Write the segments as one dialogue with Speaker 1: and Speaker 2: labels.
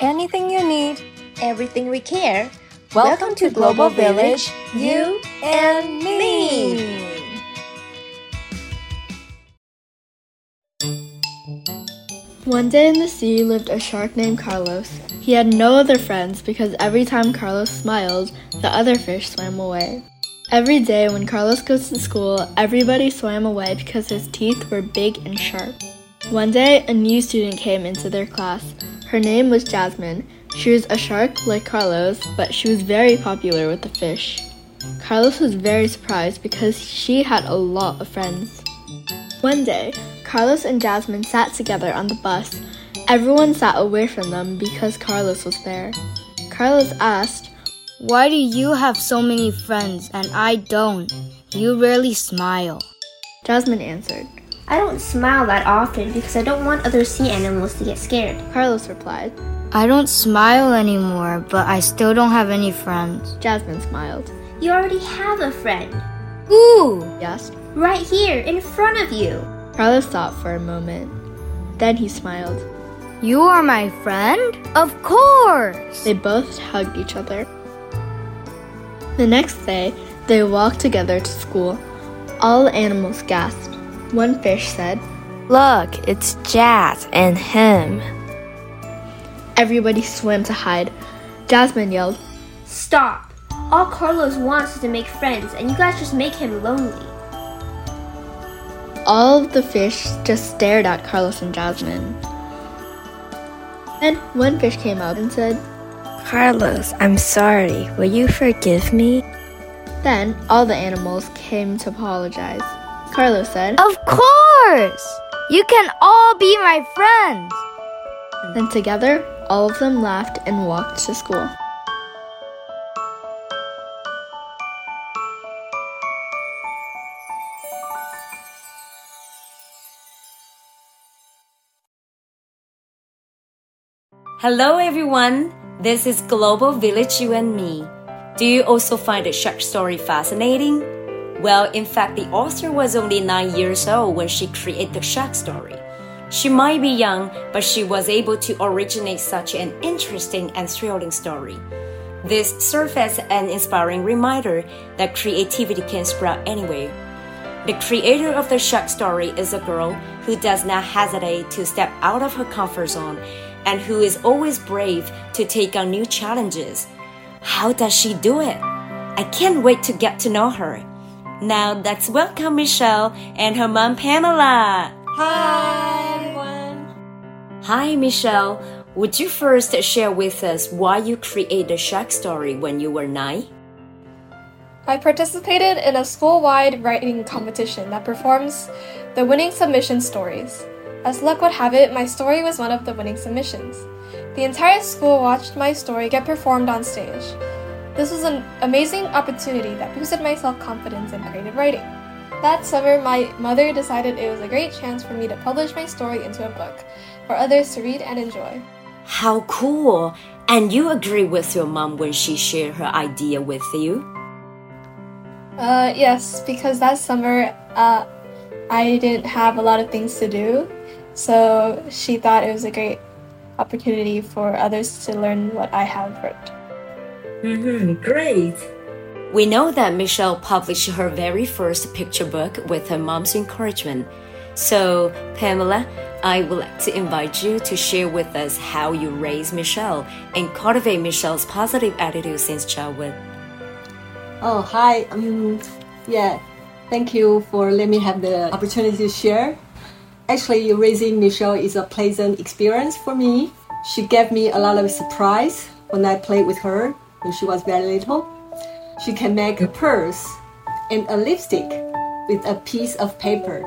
Speaker 1: anything you need,
Speaker 2: everything we care.
Speaker 1: Welcome, to Global Village, you and me.
Speaker 3: One day in the sea lived a shark named Carlos. He had no other friends because every time Carlos smiled, the other fish swam away. Every day when Carlos goes to school, everybody swam away because his teeth were big and sharp. One day, a new student came into their class. Her name was Jasmine. She was a shark like Carlos, but she was very popular with the fish. Carlos was very surprised because she had a lot of friends. One day, Carlos and Jasmine sat together on the bus. Everyone sat away from them because Carlos was there. Carlos asked,
Speaker 4: Why do you have so many friends and I don't? You rarely smile.
Speaker 3: Jasmine answered,
Speaker 2: I don't smile that often because I don't want other sea animals to get scared.
Speaker 3: Carlos replied,
Speaker 4: I don't smile anymore, but I still don't have any friends.
Speaker 3: Jasmine smiled.
Speaker 2: You already have a friend.
Speaker 4: Ooh!
Speaker 3: He asked.
Speaker 2: Right here, in front of you.
Speaker 3: Carlos thought for a moment. Then he smiled.
Speaker 4: You are my friend? Of course!
Speaker 3: They both hugged each other. The next day, they walked together to school. All the animals gasped. One fish said,
Speaker 5: Look, it's Jazz and him.
Speaker 3: Everybody swam to hide. Jasmine yelled,
Speaker 2: Stop! All Carlos wants is to make friends, and you guys just make him lonely.
Speaker 3: All of the fish just stared at Carlos and Jasmine. Then one fish came up and said,
Speaker 5: Carlos, I'm sorry. Will you forgive me?
Speaker 3: Then all the animals came to apologize. Carlos said,
Speaker 4: Of course! You can all be my friends!
Speaker 3: Then together, all of them laughed and walked to school.
Speaker 6: Hello everyone, this is Global Village You and Me. Do you also find the shark story fascinating? Well, in fact, the author was only 9 years old when she created the shark story. She might be young, but she was able to originate such an interesting and thrilling story. This serves as an inspiring reminder that creativity can sprout anywhere. The creator of the shark story is a girl who does not hesitate to step out of her comfort zone and who is always brave to take on new challenges. How does she do it? I can't wait to get to know her. Now let's welcome Michelle and her mom Pamela.
Speaker 7: Hi everyone.
Speaker 6: Hi Michelle. Would you first share with us why you created the shark story when you were nine?
Speaker 7: I participated in a school-wide writing competition that performs the winning submission stories. As luck would have it, my story was one of the winning submissions. The entire school watched my story get performed on stage. This was an amazing opportunity that boosted my self confidence in creative writing. That summer, my mother decided it was a great chance for me to publish my story into a book for others to read and enjoy.
Speaker 6: How cool! And you agree with your mom when she shared her idea with you?
Speaker 7: Uh, yes, because that summer, uh, I didn't have a lot of things to do, so she thought it was a great opportunity for others to learn what I have wrote.
Speaker 6: Mm-hmm, great. We know that Michelle published her very first picture book with her mom's encouragement. So, Pamela, I would like to invite you to share with us how you raised Michelle and cultivate Michelle's positive attitude since childhood.
Speaker 8: Oh, hi. Um, yeah, thank you for letting me have the opportunity to share. Actually, raising Michelle is a pleasant experience for me. She gave me a lot of surprise when I played with her she was very little. She can make a purse and a lipstick with a piece of paper,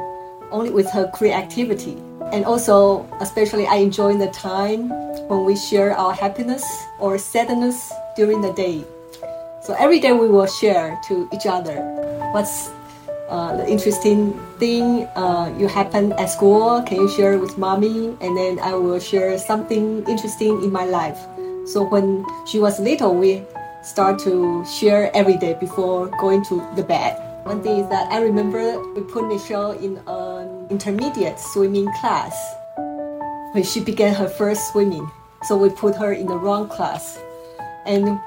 Speaker 8: only with her creativity. And also, especially, I enjoy the time when we share our happiness or sadness during the day. So every day we will share to each other what's uh, the interesting thing uh, you happen at school. Can you share with mommy? And then I will share something interesting in my life. So when she was little, we start to share every day before going to the bed. One thing is that I remember we put Michelle in an intermediate swimming class when she began her first swimming. so we put her in the wrong class. And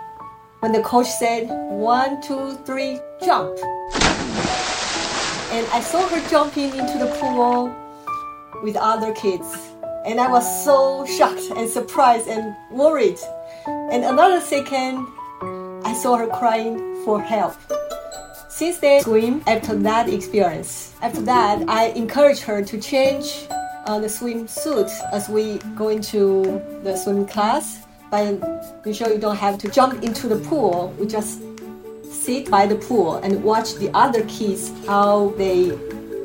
Speaker 8: when the coach said, one, two, three, jump. And I saw her jumping into the pool with other kids. And I was so shocked and surprised and worried. And another second, I saw her crying for help. Since then, swim after that experience. After that, I encouraged her to change uh, the swimsuit as we go into the swim class. But you sure you don't have to jump into the pool. We just sit by the pool and watch the other kids how they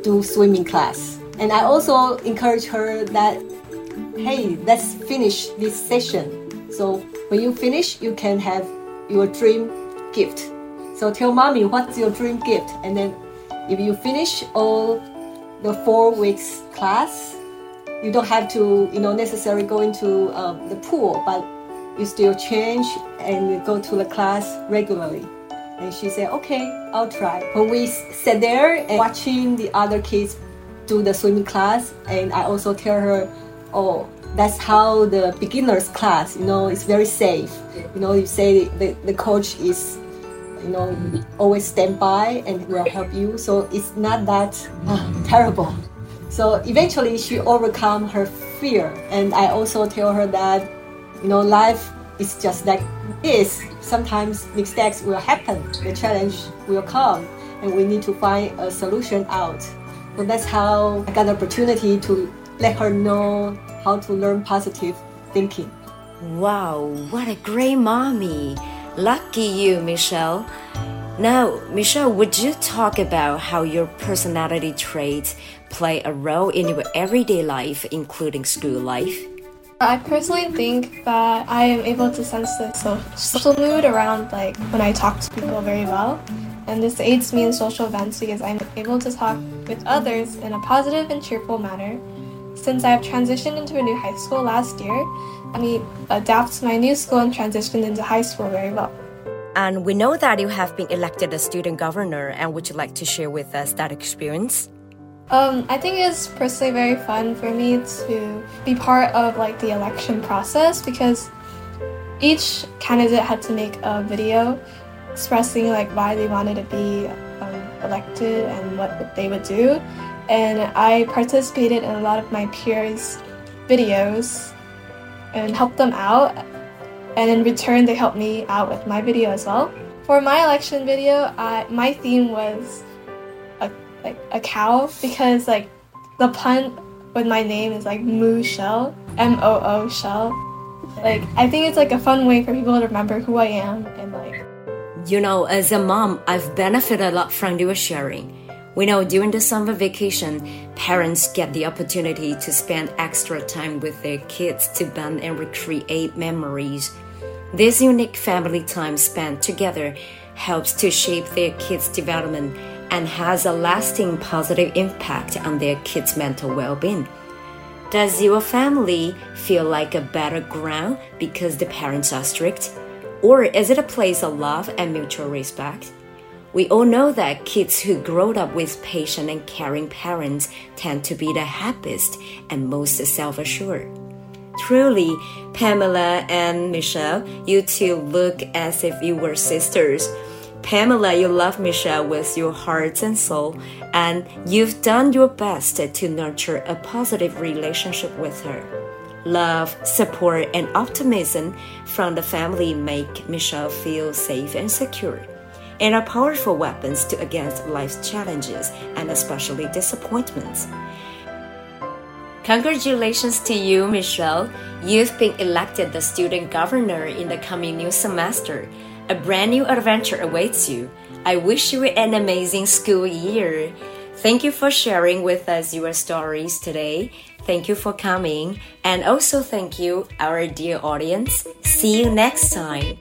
Speaker 8: do swimming class. And I also encourage her that, hey, let's finish this session. So when you finish, you can have your dream gift. So tell mommy what's your dream gift, and then if you finish all the four weeks class, you don't have to, you know, necessarily go into um, the pool, but you still change and go to the class regularly. And she said, okay, I'll try. When we sat there and watching the other kids do the swimming class, and I also tell her, oh, that's how the beginners class, you know, it's very safe. You know, you say the, the coach is, you know, always stand by and will help you. So it's not that uh, terrible. So eventually she overcome her fear. And I also tell her that, you know, life is just like this. Sometimes mistakes will happen. The challenge will come and we need to find a solution out. So that's how I got the opportunity to let her know how to learn positive thinking.
Speaker 6: Wow, what a great mommy! Lucky you, Michelle. Now, Michelle, would you talk about how your personality traits play a role in your everyday life, including school life?
Speaker 7: I personally think that I am able to sense the social mood around like when I talk to people very well. And this aids me in social events because I'm able to talk with others in a positive and cheerful manner since I've transitioned into a new high school last year, me adapt to my new school and transition into high school very well.
Speaker 6: And we know that you have been elected a student governor, and would you like to share with us that experience?
Speaker 7: Um, I think it's personally very fun for me to be part of like the election process because each candidate had to make a video expressing like why they wanted to be um, elected and what they would do and I participated in a lot of my peers' videos and helped them out. And in return, they helped me out with my video as well. For my election video, I, my theme was a, like a cow because like the pun with my name is like Moo Shell, M O O Shell. Like I think it's like a fun way for people to remember who I am and like.
Speaker 6: You know, as a mom, I've benefited a lot from your sharing. We know during the summer vacation, parents get the opportunity to spend extra time with their kids to bond and recreate memories. This unique family time spent together helps to shape their kids' development and has a lasting positive impact on their kids' mental well being. Does your family feel like a better ground because the parents are strict? Or is it a place of love and mutual respect? We all know that kids who grow up with patient and caring parents tend to be the happiest and most self assured. Truly, Pamela and Michelle, you two look as if you were sisters. Pamela, you love Michelle with your heart and soul, and you've done your best to nurture a positive relationship with her. Love, support, and optimism from the family make Michelle feel safe and secure and are powerful weapons to against life's challenges and especially disappointments. Congratulations to you, Michelle. You've been elected the student governor in the coming new semester. A brand new adventure awaits you. I wish you an amazing school year. Thank you for sharing with us your stories today. Thank you for coming. And also thank you, our dear audience. See you next time.